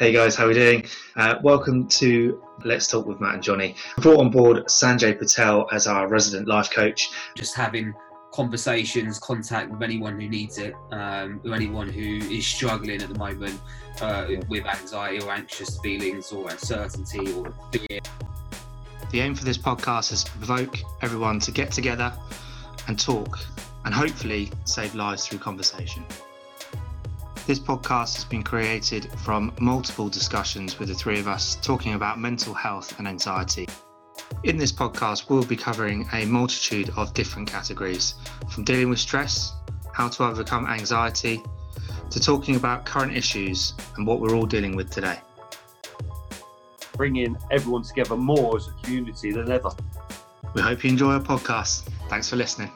Hey guys, how are we doing? Uh, welcome to Let's Talk with Matt and Johnny. I brought on board Sanjay Patel as our resident life coach. Just having conversations, contact with anyone who needs it, um, with anyone who is struggling at the moment uh, with anxiety or anxious feelings or uncertainty or fear. The aim for this podcast is to provoke everyone to get together and talk and hopefully save lives through conversation. This podcast has been created from multiple discussions with the three of us talking about mental health and anxiety. In this podcast, we'll be covering a multitude of different categories from dealing with stress, how to overcome anxiety, to talking about current issues and what we're all dealing with today. Bringing everyone together more as a community than ever. We hope you enjoy our podcast. Thanks for listening.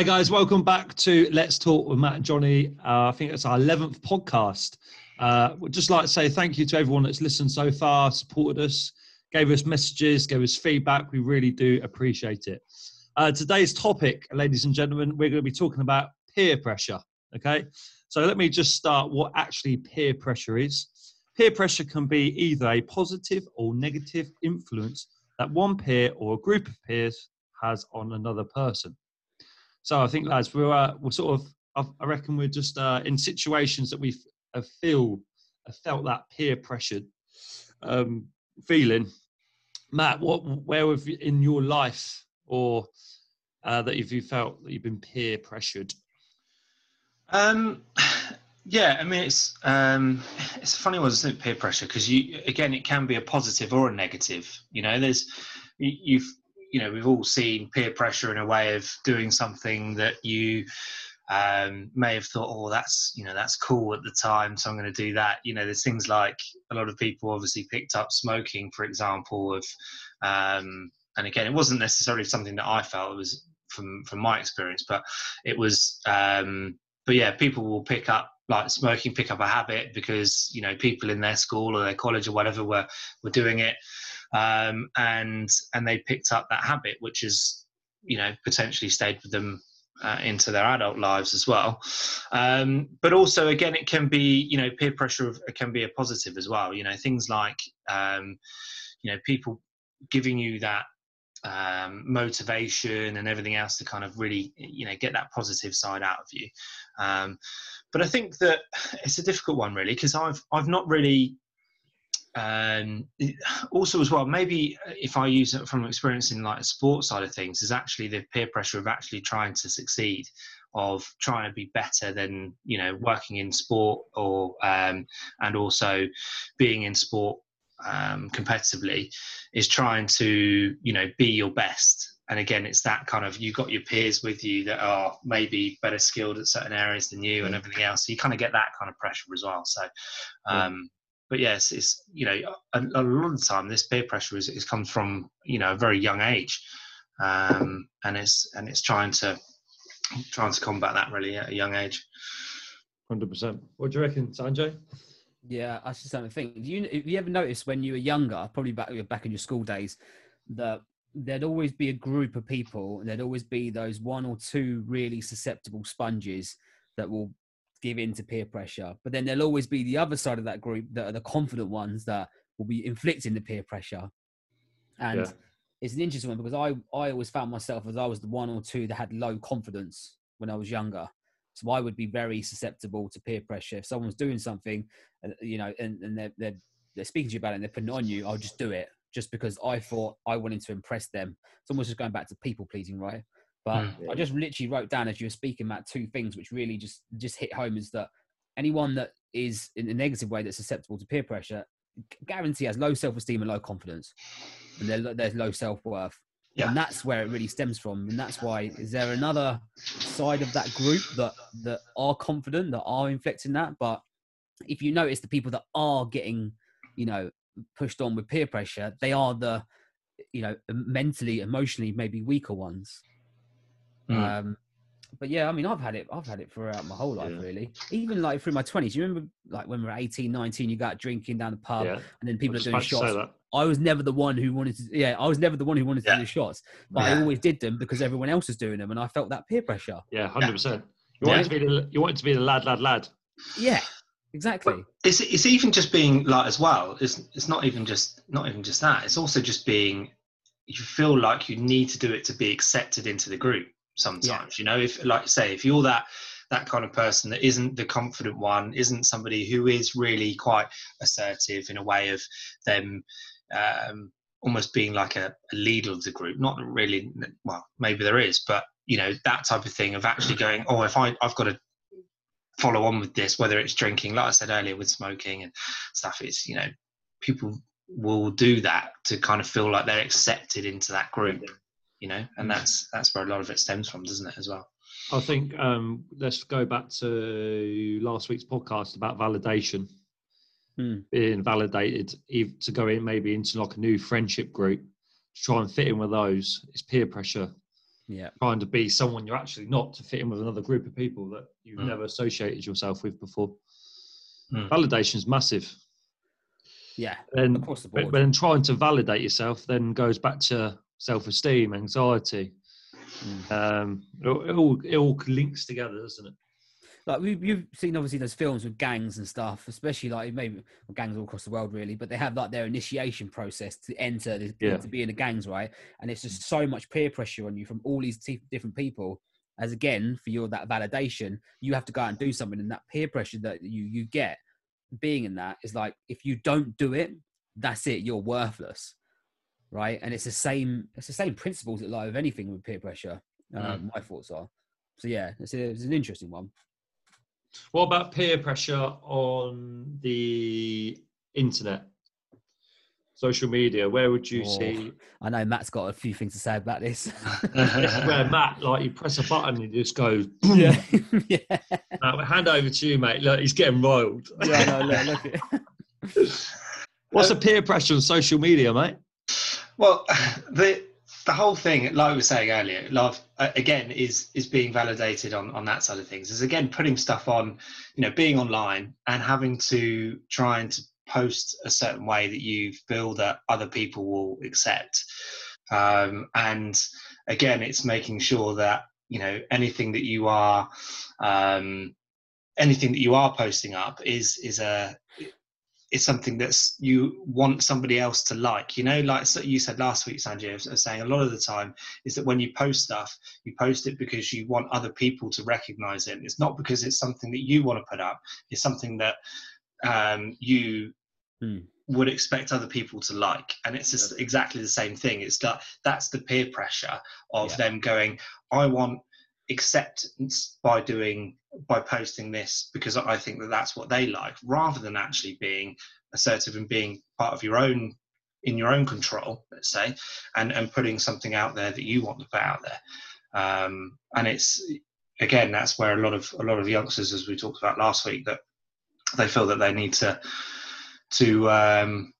Hi guys, welcome back to Let's Talk with Matt and Johnny. Uh, I think it's our eleventh podcast. Uh, would just like to say thank you to everyone that's listened so far, supported us, gave us messages, gave us feedback. We really do appreciate it. Uh, today's topic, ladies and gentlemen, we're going to be talking about peer pressure. Okay, so let me just start what actually peer pressure is. Peer pressure can be either a positive or negative influence that one peer or a group of peers has on another person. So I think, lads, we're uh, we're sort of I reckon we're just uh, in situations that we have feel have felt that peer pressured um, feeling. Matt, what where have you in your life or uh, that if you felt that you've been peer pressured? Um, yeah, I mean it's um, it's a funny one, isn't it? Peer pressure because you again it can be a positive or a negative. You know, there's you've you know we've all seen peer pressure in a way of doing something that you um, may have thought, oh, that's you know that's cool at the time, so I'm going to do that. You know, there's things like a lot of people obviously picked up smoking, for example, of um, and again, it wasn't necessarily something that I felt. It was from from my experience, but it was. Um, but yeah, people will pick up like smoking, pick up a habit because you know people in their school or their college or whatever were were doing it um, and and they picked up that habit, which is you know potentially stayed with them uh, into their adult lives as well. Um, but also, again, it can be you know peer pressure can be a positive as well. You know things like um, you know people giving you that um, motivation and everything else to kind of really you know get that positive side out of you. Um, but I think that it's a difficult one really because I've I've not really um, also as well maybe uh, if i use it from experience in like a sports side of things is actually the peer pressure of actually trying to succeed of trying to be better than you know working in sport or um, and also being in sport um, competitively is trying to you know be your best. And again it's that kind of you got your peers with you that are maybe better skilled at certain areas than you and everything else. So you kind of get that kind of pressure as well. So um, but yes, it's you know a, a, lot of the time this peer pressure is, is comes from you know a very young age, um, and it's and it's trying to trying to combat that really at a young age. Hundred percent. What do you reckon, Sanjay? Yeah, I just don't think. Do you have you ever noticed when you were younger, probably back back in your school days, that there'd always be a group of people, and there'd always be those one or two really susceptible sponges that will give in to peer pressure. But then there'll always be the other side of that group that are the confident ones that will be inflicting the peer pressure. And yeah. it's an interesting one because I, I always found myself as I was the one or two that had low confidence when I was younger. So I would be very susceptible to peer pressure. If someone's doing something, uh, you know, and, and they're, they're, they're speaking to you about it and they're putting it on you, I'll just do it just because I thought I wanted to impress them. It's almost just going back to people pleasing, right? But mm. I just literally wrote down as you were speaking, Matt, two things which really just just hit home is that anyone that is in a negative way that's susceptible to peer pressure, guarantee has low self esteem and low confidence, and there's low self worth. Yeah. And that's where it really stems from. And that's why is there another side of that group that that are confident, that are inflicting that? But if you notice the people that are getting, you know, pushed on with peer pressure, they are the, you know, mentally, emotionally maybe weaker ones. Mm. Um, but yeah, I mean, I've had it. I've had it throughout my whole life, yeah. really. Even like through my twenties. You remember, like when we were 18, 19, you got drinking down the pub, yeah. and then people are doing shots. I was never the one who wanted to. Yeah, I was never the one who wanted to yeah. do the shots, but I always did them because everyone else was doing them, and I felt that peer pressure. Yeah, hundred percent. You wanted Yeah. to be the you want it to be the lad, lad, lad. Yeah, exactly. it's it's even just being like as well it's it's not even just not even just that it's also just being you feel like you need to do it to be accepted into the group sometimes you know if like say if you're that that kind of person that isn't the confident one isn't somebody who is really quite assertive in a way of them um almost being like a, a leader of the group not really well maybe there is but you know that type of thing of actually going oh if i i've got to follow on with this, whether it's drinking, like I said earlier, with smoking and stuff. It's you know, people will do that to kind of feel like they're accepted into that group, you know, and that's that's where a lot of it stems from, doesn't it, as well? I think um, let's go back to last week's podcast about validation. Hmm. Being validated to go in maybe into like a new friendship group to try and fit in with those. It's peer pressure. Yeah, Trying to be someone you're actually not to fit in with another group of people that you've Mm. never associated yourself with before. Mm. Validation is massive. yeah, And across the but board. when trying to validate yourself then goes back to self-esteem, anxiety. Mm. Um, it, all- it all it all links together, doesn't it? like we, you've seen obviously those films with gangs and stuff especially like maybe well, gangs all across the world really but they have like their initiation process to enter the, Yeah. to be in the gangs right and it's just so much peer pressure on you from all these t- different people as again for your that validation you have to go out and do something and that peer pressure that you you get being in that is like if you don't do it that's it you're worthless right and it's the same it's the same principles that lie with anything with peer pressure uh, Mm. my thoughts are so yeah it's, a, it's an interesting one What about peer pressure on the internet, social media? Where would you Oh. see I know Matt's got a few things to say about this. where Matt, like you press a button and it just goes, yeah, yeah, hand over to you, mate. Look, he's getting riled. yeah. No, look, look at, What's the peer pressure on social media, mate? Well, the the whole thing, like we were saying earlier, love uh, again is is being validated on on that side of things. Is again putting stuff on, you know, being online and having to try and to post a certain way that you feel that other people will accept. Um, and again, it's making sure that you know anything that you are um, anything that you are posting up is is a is something that's you want somebody else to like you know like you said last week sanjay was saying a lot of the time is that when you post stuff you post it because you want other people to recognize it. It's not because it's something that you want to put up. It's something that um, you Hmm. would expect other people to like. And it's just exactly the same thing. It's that that's the peer pressure of Yeah. them going i want acceptance by doing by posting this because I think that that's what they like, rather than actually being assertive and being part of your own in your own control, let's say, and and putting something out there that you want to put out there. Um, and it's again that's where a lot of a lot of youngsters, as we talked about last week, that they feel that they need to to um,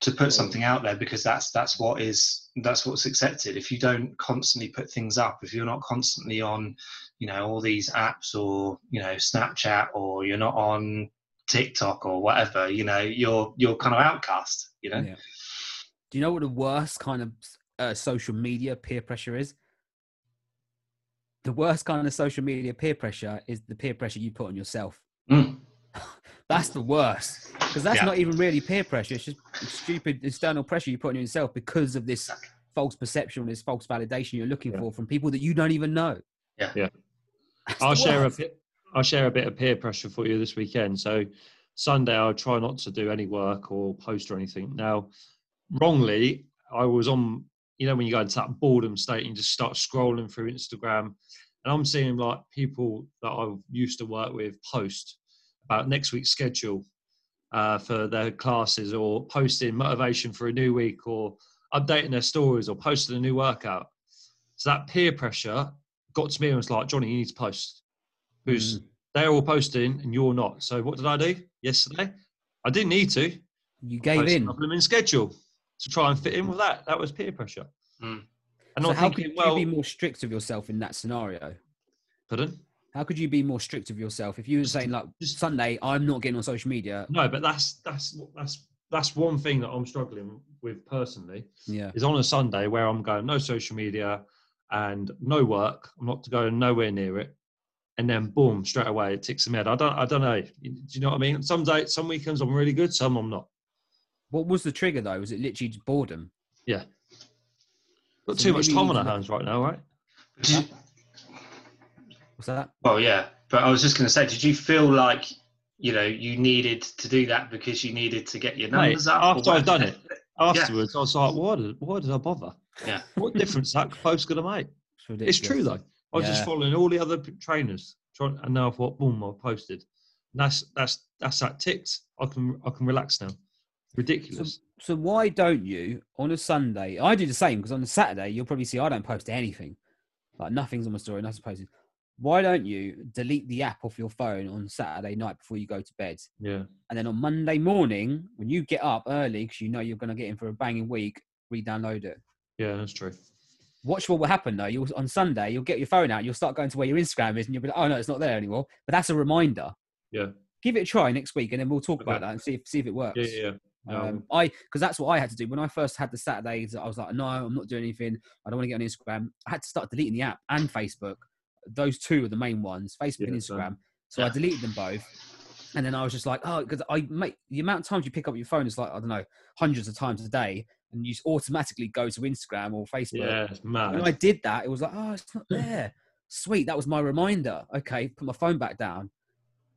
to put something out there because that's that's what is that's what's accepted if you don't constantly put things up if you're not constantly on you know all these apps or you know snapchat or you're not on tiktok or whatever you know you're you're kind of outcast you know Yeah. Do you know what the worst kind of uh, social media peer pressure is? The worst kind of social media peer pressure is the peer pressure you put on yourself. Mm. That's the worst because that's Yeah. not even really peer pressure. It's just stupid external pressure you put on yourself because of this false perception, this false validation you're looking Yeah. for from people that you don't even know. Yeah. Yeah. That's I'll share a worst. bit. I'll share a bit of peer pressure for you this weekend. So Sunday, I'll try not to do any work or post or anything. Now, wrongly, I was on. You know, when you go into that boredom state and you just start scrolling through Instagram, and I'm seeing like people that I used to work with post about next week's schedule uh, for their classes, or posting motivation for a new week, or updating their stories, or posting a new workout. So that peer pressure got to me and was like, Johnny, you need to post. Because they're all posting and you're not. So what did I do yesterday? I didn't need to. You gave Posted in. a in schedule to try and fit in with that. That was peer pressure. Mm. And So I'm how thinking, could well, you be more strict of yourself in that scenario? pardon? How could you be more strict of yourself if you were saying like just- Sunday, I'm not getting on social media? No, but that's that's that's that's one thing that I'm struggling with personally. Yeah, Is on a Sunday where I'm going no social media and no work. I'm not to go nowhere near it. and then boom, straight away it ticks them out. I don't, I don't know. Do you know what I mean? Some days, some weekends I'm really good, some I'm not. What was the trigger though? Was it literally just boredom? Yeah. Got So too much time on our hands right now, right? Did you- Was that? well, yeah, but I was just going to say, did you feel like you know you needed to do that because you needed to get your Mate, numbers up? after I've done it, Afterwards, I was like, why did, why did I bother? Yeah. What difference that post going to make? It's. It's true though. I was just following all the other trainers, trying, and now I thought, boom, I posted. And that's that's that's that ticked. I can I can relax now. Ridiculous. So why don't you on a Sunday? I do the same because on a Saturday you'll probably see I don't post anything, like nothing's on my story, nothing's posted. Why don't you delete the app off your phone on Saturday night before you go to bed, yeah, and then on Monday morning when you get up early because you know you're going to get in for a banging week, re-download it. yeah, that's true. Watch what will happen though. You'll on Sunday you'll get your phone out, you'll start going to where your Instagram is, and you'll be like, oh no, it's not there anymore. But that's a reminder. Yeah. Give it a try next week, and then we'll talk about that and see if see if it works. Yeah, yeah. yeah. No, Um, I because that's what I had to do when I first had the Saturdays. I was like, no, I'm not doing anything. I don't want to get on Instagram. I had to start deleting the app and Facebook. Those two are the main ones, Facebook and Yeah, same. Instagram. So I Yeah. deleted them both, and then I was just like, oh, because I make the amount of times you pick up your phone is like I don't know, hundreds of times a day, and you automatically go to Instagram or Facebook. yeah, it's mad. When I did that, it was like, oh, it's not there. Sweet, that was my reminder. Okay, put my phone back down.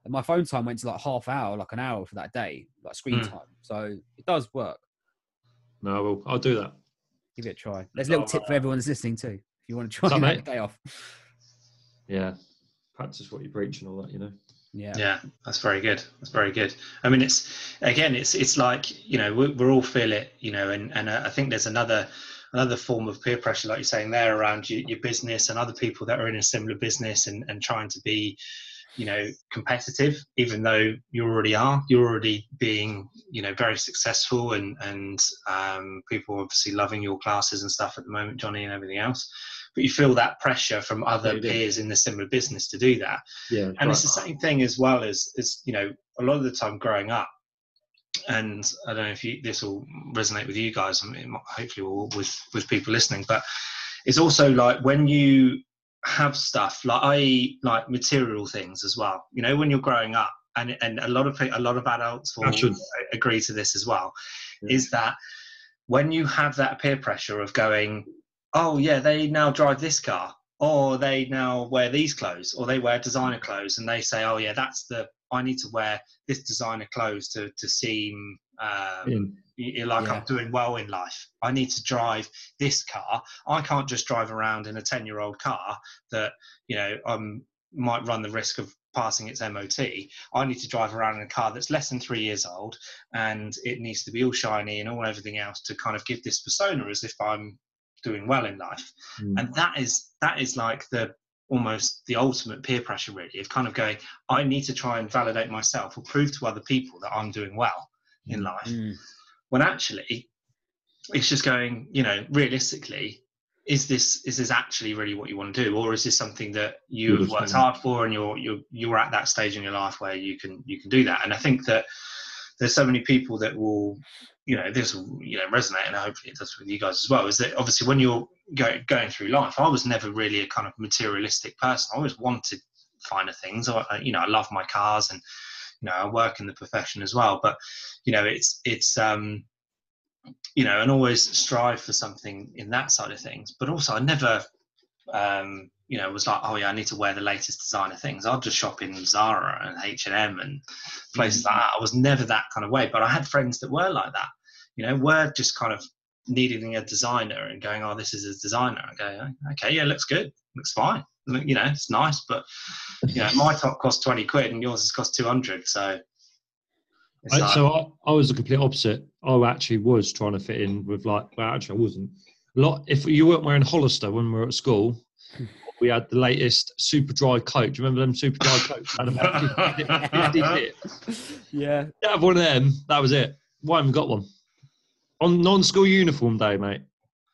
And my phone time went to like half hour, like an hour for that day, like screen Mm. time. So it does work. no, well, I'll do that. Give it a try. There's a little tip for everyone that's listening too. If you want to try that, day off. Yeah, practice what you preach and all that. You know. Yeah. Yeah, that's very good. That's very good. I mean, it's again, it's it's like you know we we all feel it, you know, and and uh, I think there's another another form of peer pressure, like you're saying there, around your, your business and other people that are in a similar business and and trying to be, you know, competitive, even though you already are. You're already being, you know, very successful, and and um, people obviously loving your classes and stuff at the moment, Johnny, and everything else. But you feel that pressure from other Yeah, peers in the similar business to do that Yeah. and it's the same thing as well as as you know a lot of the time growing up and i don't know if you, this will resonate with you guys it might- hopefully will with with people listening but it's also like when you have stuff like i like material things as well you know when you're growing up and and a lot of a lot of adults will agree to this as well Yeah. is that when you have that peer pressure of going oh yeah they now drive this car or they now wear these clothes or they wear designer clothes and they say oh yeah that's the i need to wear this designer clothes to to seem um, In. y- y- like Yeah. i'm doing well in life i need to drive this car i can't just drive around in a 10 year old car that you know um might run the risk of passing its mot i need to drive around in a car that's less than three years old and it needs to be all shiny and all everything else to kind of give this persona as if i'm doing well in life. Mm. and that is that is like the almost the ultimate peer pressure really of kind of going i need to try and validate myself or prove to other people that i'm doing well in life. Mm. when actually it's just going you know realistically is this is this actually really what you want to do? Or is this something that you have worked hard for and you're you're you're at that stage in your life where you can you can do that? And i think that there's so many people that will you know this will you know resonate and hopefully it does with you guys as well is that obviously when you're go, going through life i was never really a kind of materialistic person. I always wanted finer things. I, you know i love my cars and you know i work in the profession as well but you know it's it's um you know and always strive for something in that side of things. But also i never um you know was like oh yeah i need to wear the latest designer things. I'll just shop in zara and h&m and places like that. I was never that kind of way but i had friends that were like that you know were just kind of needing a designer and going oh this is a designer i go okay yeah looks good looks fine you know it's nice but you know my top cost 20 quid and yours has cost 200 so I, like- so I, I was the complete opposite. I actually was trying to fit in with like, well, actually I wasn't. A lot. If you weren't wearing Hollister when we were at school, we had the latest super dry coat. Do you remember them super dry coats? Had about 50, 50 bits. Yeah. Yeah, have one of them. That was it. Why haven't got one? On non-school uniform day, mate.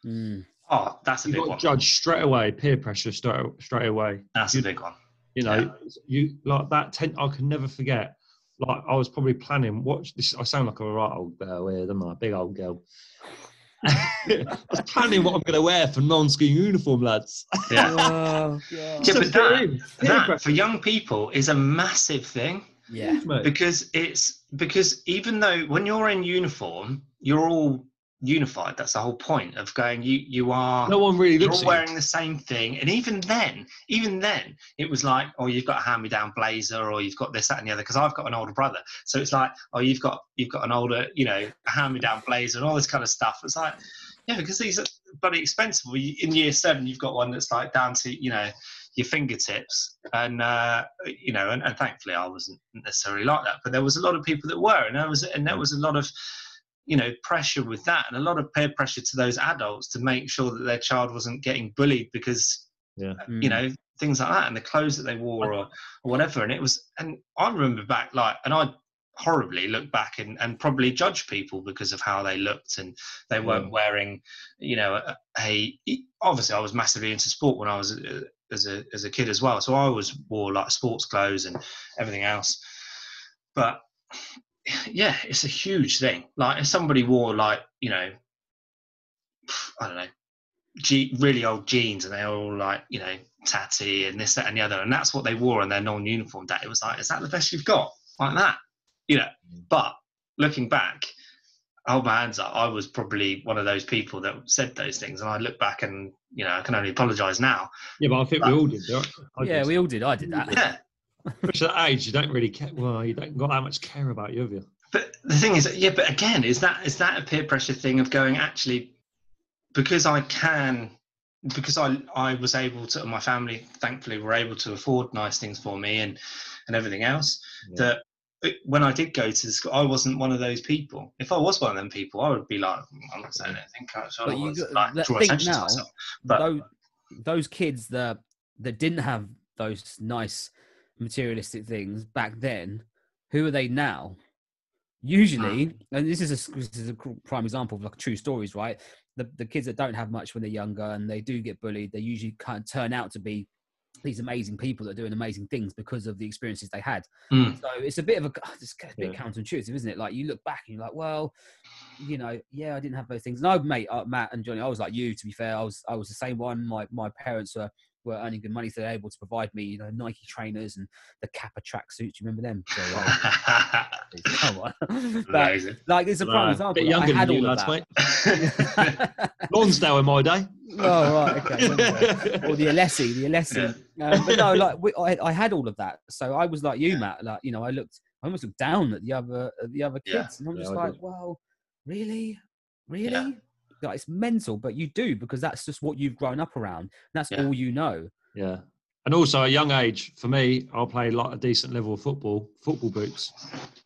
Mm. oh that's a You big got one judged straight away. Peer pressure straight straight away. that's a big one You know, Yeah. you like that. Ten, I can never forget. Like I was probably planning. Watch this. I sound like a right old girl here, don't I? Big old girl. I was planning what I'm going to wear for non-ski uniform, lads. Yeah. Oh, God. Yeah, but that- Peer that pressure, for young people is a massive thing yeah. because it's because even though when you're in uniform, you're all unified. That's the whole point of going. You you are. No one really you're looks all at wearing the same thing, and even then, even then, it was like, oh, you've got a hand-me-down blazer, or you've got this, that, and the other. Because I've got an older brother, so it's like, oh, you've got you've got an older, you know, hand-me-down blazer, and all this kind of stuff. It's like, yeah, because these are bloody expensive. Well, In year seven, you've got one that's like down to you know your fingertips, and uh, you know, and, and thankfully, I wasn't necessarily like that, but there was a lot of people that were, and there was and there was a lot of you know pressure with that and a lot of peer pressure to those adults to make sure that their child wasn't getting bullied because you Mm. know things like that and the clothes that they wore or, or whatever. And it was and i remember back like and i horribly look back and, and probably judge people because of how they looked and they weren't wearing you know a, a obviously i was massively into sport when i was uh, as a as a kid as well. So i always wore like sports clothes and everything else. But yeah it's a huge thing. Like if somebody wore like you know i don't know G- really old jeans and they all like you know tatty and this that and the other and that's what they wore on their non-uniform day it was like is that the best you've got? Like that you know. Mm. But looking back I hold my hands up i was probably one of those people that said those things and i look back and you know i can only apologize now Yeah, but I think we all did. Right? I yeah, did. we all did. I did that. yeah Especially at that age, you don't really care. Well, you don't got that much care about you, have you? but the thing is yeah but again is that is that a peer pressure thing of going actually because i can because i i was able to my family thankfully were able to afford nice things for me and and everything else Yeah. that it- when i did go to the school i wasn't one of those people if i was one of them people i would be like hmm, i'm not saying anything I But you want got- like, draw think attention to now, myself. but those, those kids that that didn't have those nice materialistic things back then, who are they now? Usually, mm. and this is a this is a prime example of like true stories, right? The the kids that don't have much when they're younger and they do get bullied, they usually kind of turn out to be these amazing people that are doing amazing things because of the experiences they had. Mm. So it's a bit of a it's a bit Yeah. counterintuitive, isn't it? Like you look back and you're like, well, you know, yeah, I didn't have those things. No, mate, uh, Matt and Johnny, I was like you. To be fair, I was I was the same one. My my parents were were earning good money, so they're able to provide me, you know, Nike trainers and the Kappa tracksuits. You remember them? So, uh, come on. but like, it's a prime Wow. example. bit like, younger I had than you, all lads, that. mate. Lonsdale in my day. Oh right, okay. or the Ellesse, the Ellesse. Um, but no, like we, I, I had all of that, so I was like you, Matt. Like you know, I looked, I almost looked down at the other, at the other Yeah. kids, and I'm just I like, did. well, really, really, Yeah. like it's mental, but you do because that's just what you've grown up around. That's Yeah. all you know. Yeah. And also, a young age for me, I'll play like a decent level of football. Football boots.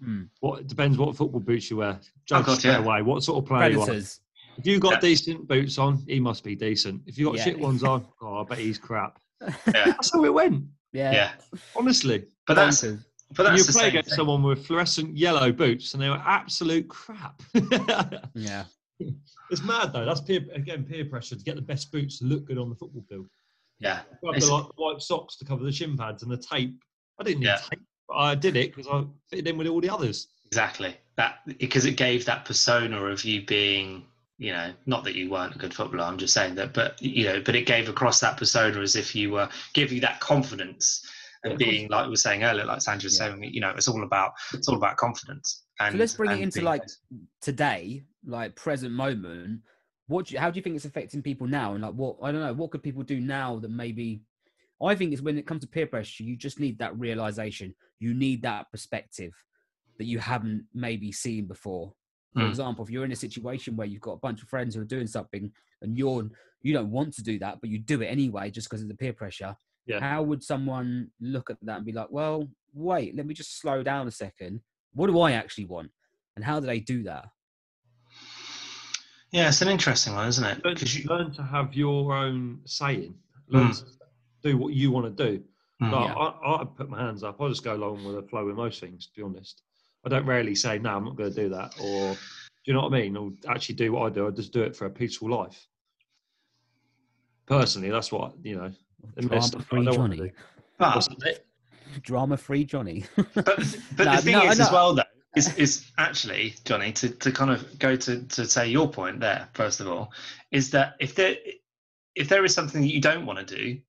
Hmm. What it depends what football boots you wear. Judge God, straight yeah. away. What sort of player you are. Predators. If you've got Yeah. decent boots on, he must be decent. If you've got Yeah. shit ones on, oh, I bet he's crap. yeah That's how it went. Yeah. yeah Honestly. but that's bonkers. but And that's you play against thing. someone with fluorescent yellow boots, and they were absolute crap. Yeah. it's mad though. That's peer again peer pressure to get the best boots to look good on the football field. yeah I had It's- the like, white socks to cover the shin pads and the tape. I didn't need Yeah. tape, but I did it because I fitted in with all the others. Exactly. That because it gave that persona of you being, you know, not that you weren't a good footballer. I'm just saying that, but you know, but it gave across that persona as if you were give you that confidence and being like we were saying earlier, like Sanjay was Yeah. saying, you know, it's all about it's all about confidence. And let's bring it into, like, Today, like present moment, what do you, how do you think it's affecting people now? And like, what I don't know, what could people do now that maybe? I think it's when it comes to peer pressure, you just need that realization. You need that perspective that you haven't maybe seen before. For Mm. example, if you're in a situation where you've got a bunch of friends who are doing something and you're you don't want to do that, but you do it anyway just because of the peer pressure. Yeah. How would someone look at that and be like, well, wait, let me just slow down a second. What do I actually want? And how do they do that? yeah, it's an interesting one, isn't it? Learn, Because you, learn to have your own saying. Learn Mm. to do what you want to do. Mm. Like, Yeah. I, I put my hands up. I just go along with the flow with most things. To be honest, I don't rarely say no. I'm not going to do that. Or do you know what I mean? Or actually do what I do. I just do it for a peaceful life. Personally, that's what you know. Drama free Johnny. but, What's that? Drama free Johnny. but, but No, the thing no, is as well though is, is actually Johnny to, to kind of go to, to say your point there first of all is that if there if there is something that you don't want to do,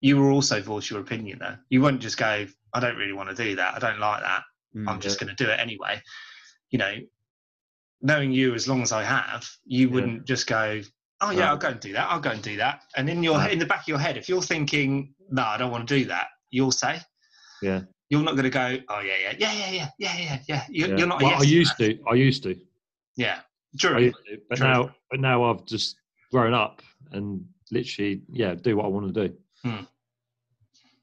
you will also voice your opinion there. You won't just go, I don't really want to do that. I don't like that. Mm. I'm just going to do it anyway. You know, knowing you as long as I have, you Yeah. wouldn't just go, oh yeah, Right. I'll go and do that. I'll go and do that. And in your in the back of your head, if you're thinking, no, I don't want to do that, you'll say, Yeah. You're not going to go, oh yeah, yeah, yeah, yeah, yeah, yeah, yeah, yeah. You're, Yeah. you're not. a Well, yes I used that. to. I used to. Yeah, I true. used to. But True. now, but now I've just grown up and literally, yeah, do what I want to do. Hmm.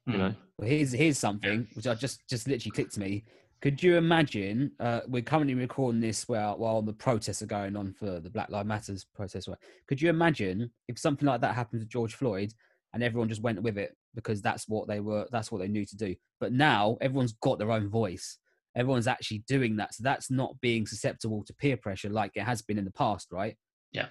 You know. Well, here's here's something which I just just literally clicked to me. Could you imagine? Uh, we're currently recording this while while the protests are going on for the Black Lives Matters protest. Could you imagine if something like that happened to George Floyd and everyone just went with it because that's what they were, that's what they knew to do. But now everyone's got their own voice. Everyone's actually doing that, so that's not being susceptible to peer pressure like it has been in the past, right? Yeah.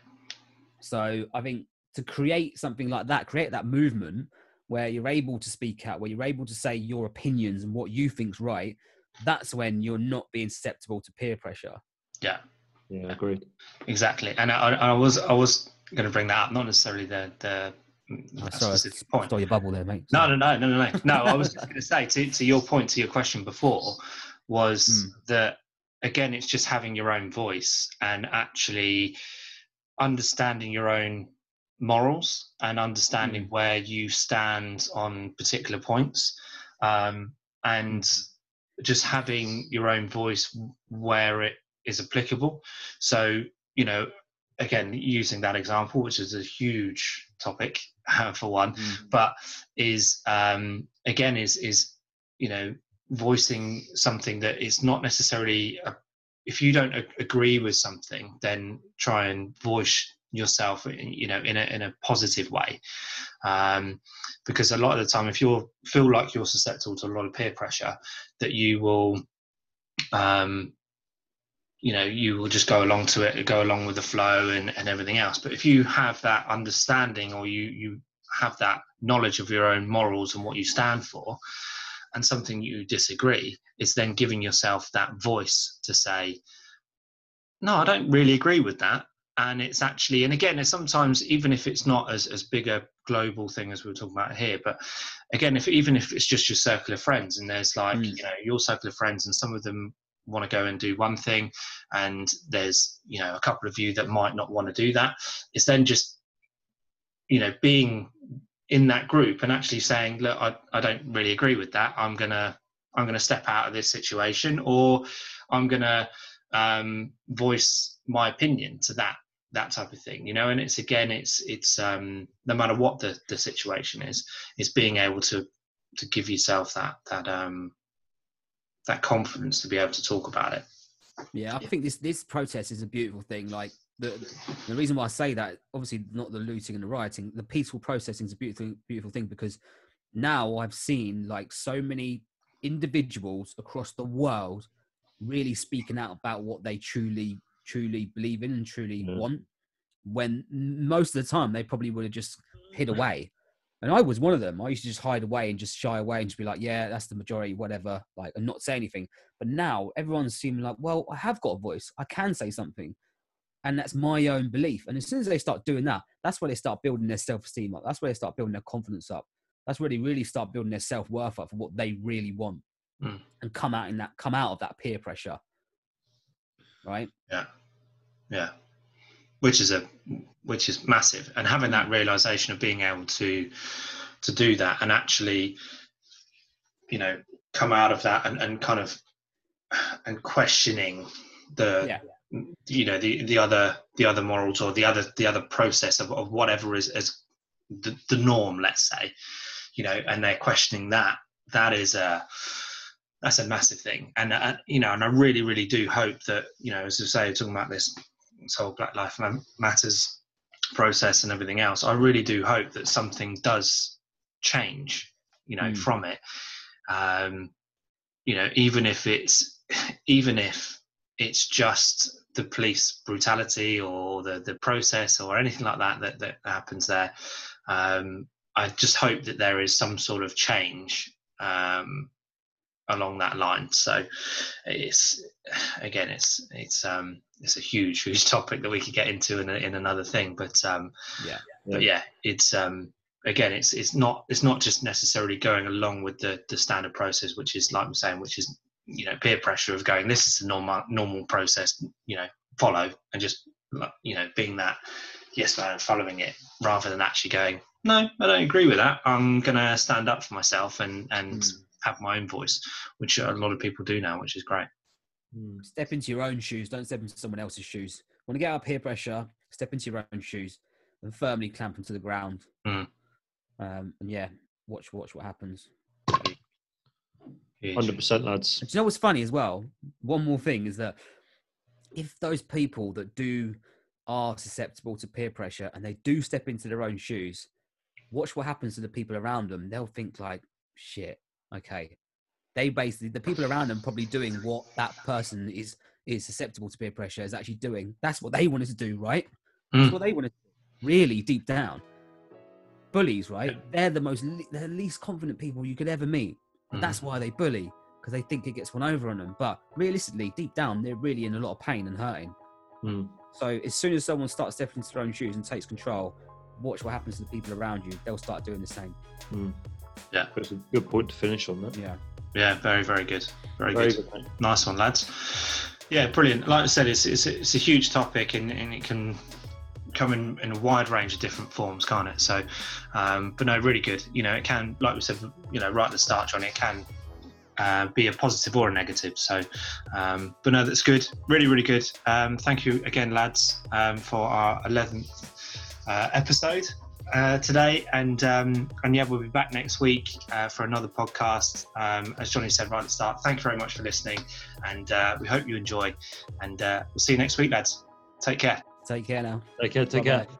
So I think to create something like that, create that movement where you're able to speak out, where you're able to say your opinions and what you think's right, that's when you're not being susceptible to peer pressure. Yeah, Yeah, agreed. exactly. And I, I was I was going to bring that up, not necessarily the the Oh, a sorry, I specific point. stole your bubble there, mate. No, Sorry. no, no, no, no, no. No, I was just going to say to, to your point, to your question before, was Mm. that again, it's just having your own voice and actually understanding your own morals and understanding where you stand on particular points, um, and just having your own voice where it is applicable. So, you know, again, using that example, which is a huge topic uh, for one, Mm. but is um, again is is you know voicing something that is not necessarily a, if you don't a- agree with something then try and voice yourself in- you know in a in a positive way. Um, because a lot of the time if you feel like you're susceptible to a lot of peer pressure that you will um, you know you will just go along to it go along with the flow and, and everything else. But if you have that understanding or you you have that knowledge of your own morals and what you stand for and something you disagree it's then giving yourself that voice to say no i don't really agree with that and it's actually and again it's sometimes even if it's not as as big a global thing as we we're talking about here but again if even if it's just your circle of friends and there's like Mm. you know your circle of friends and some of them want to go and do one thing and there's you know a couple of you that might not want to do that it's then just you know being in that group and actually saying look i, I don't really agree with that i'm gonna i'm gonna step out of this situation or i'm gonna um, voice my opinion to that that type of thing you know and it's again it's it's um no matter what the the situation is it's being able to to give yourself that that um that confidence to be able to talk about it Yeah, I think this this protest is a beautiful thing. Like the the reason why I say that, obviously not the looting and the rioting, the peaceful processing is a beautiful beautiful thing because now I've seen like so many individuals across the world really speaking out about what they truly truly believe in and truly Yeah. want. When most of the time they probably would have just hid away. And I was one of them. I used to just hide away and just shy away and just be like, "Yeah, that's the majority, whatever," like, and not say anything. But now everyone's seeming like, well, I have got a voice. I can say something. And that's my own belief. And as soon as they start doing that, that's where they start building their self esteem up. That's where they start building their confidence up. That's where they really start building their self worth up for what they really want Mm. and come out in that, come out of that peer pressure. Right? yeah yeah. Which is a which is massive. And having that realization of being able to to do that and actually you know come out of that and, and kind of and questioning the Yeah. you know the the other the other morals or the other the other process of, of whatever is as the, the norm let's say you know and they're questioning that that is a that's a massive thing. And uh, you know and i really really do hope that you know as i say talking about this, this whole black life matters process and everything else i really do hope that something does change you know Mm. from it um you know even if it's even if it's just the police brutality or the the process or anything like that that, that happens there um i just hope that there is some sort of change um along that line. So it's again, it's it's um it's a huge huge topic that we could get into in, a, in another thing. But um, Yeah. but yeah, it's um again, it's it's not it's not just necessarily going along with the the standard process, which is like I'm saying, which is you know peer pressure of going this is the normal normal process, you know, follow and just you know being that yes man following it rather than actually going no i don't agree with that i'm gonna stand up for myself and and Mm. Have my own voice which a lot of people do now which is great Mm. Step into your own shoes. Don't step into someone else's shoes. Want to get out of peer pressure? Step into your own shoes and firmly clamp them to the ground. Mm. Um, and yeah, watch watch what happens. Hundred percent, lads. Do you know what's funny as well? One more thing is that if those people that do are susceptible to peer pressure and they do step into their own shoes, watch what happens to the people around them. They'll think like, shit, okay. They basically the people around them probably doing what that person is is susceptible to peer pressure is actually doing. That's what they wanted to do, right? That's Mm. what they wanted to do, really deep down. Bullies, right? They're the most they're the least confident people you could ever meet. Mm. that's why they bully because they think it gets one over on them. But realistically, deep down, they're really in a lot of pain and hurting. Mm. So as soon as someone starts stepping into their own shoes and takes control, watch what happens to the people around you. They'll start doing the same. Yeah. That's a good point to finish on that. Yeah. yeah very very good. Very, Very good. good. nice one lads. Yeah brilliant. Like i said it's it's, it's a huge topic and, and it can come in, in a wide range of different forms can't it? So um, but no really good. You know it can like we said you know right at the start john it can uh, be a positive or a negative. So um, but no that's good. Really really good. Um, thank you again lads um, for our 11th uh, episode uh, today and um, and yeah we'll be back next week uh, for another podcast um, as johnny said right at the start thank you very much for listening and uh, we hope you enjoy and uh, we'll see you next week lads take care Take care now. Take care. Take Bye-bye. care.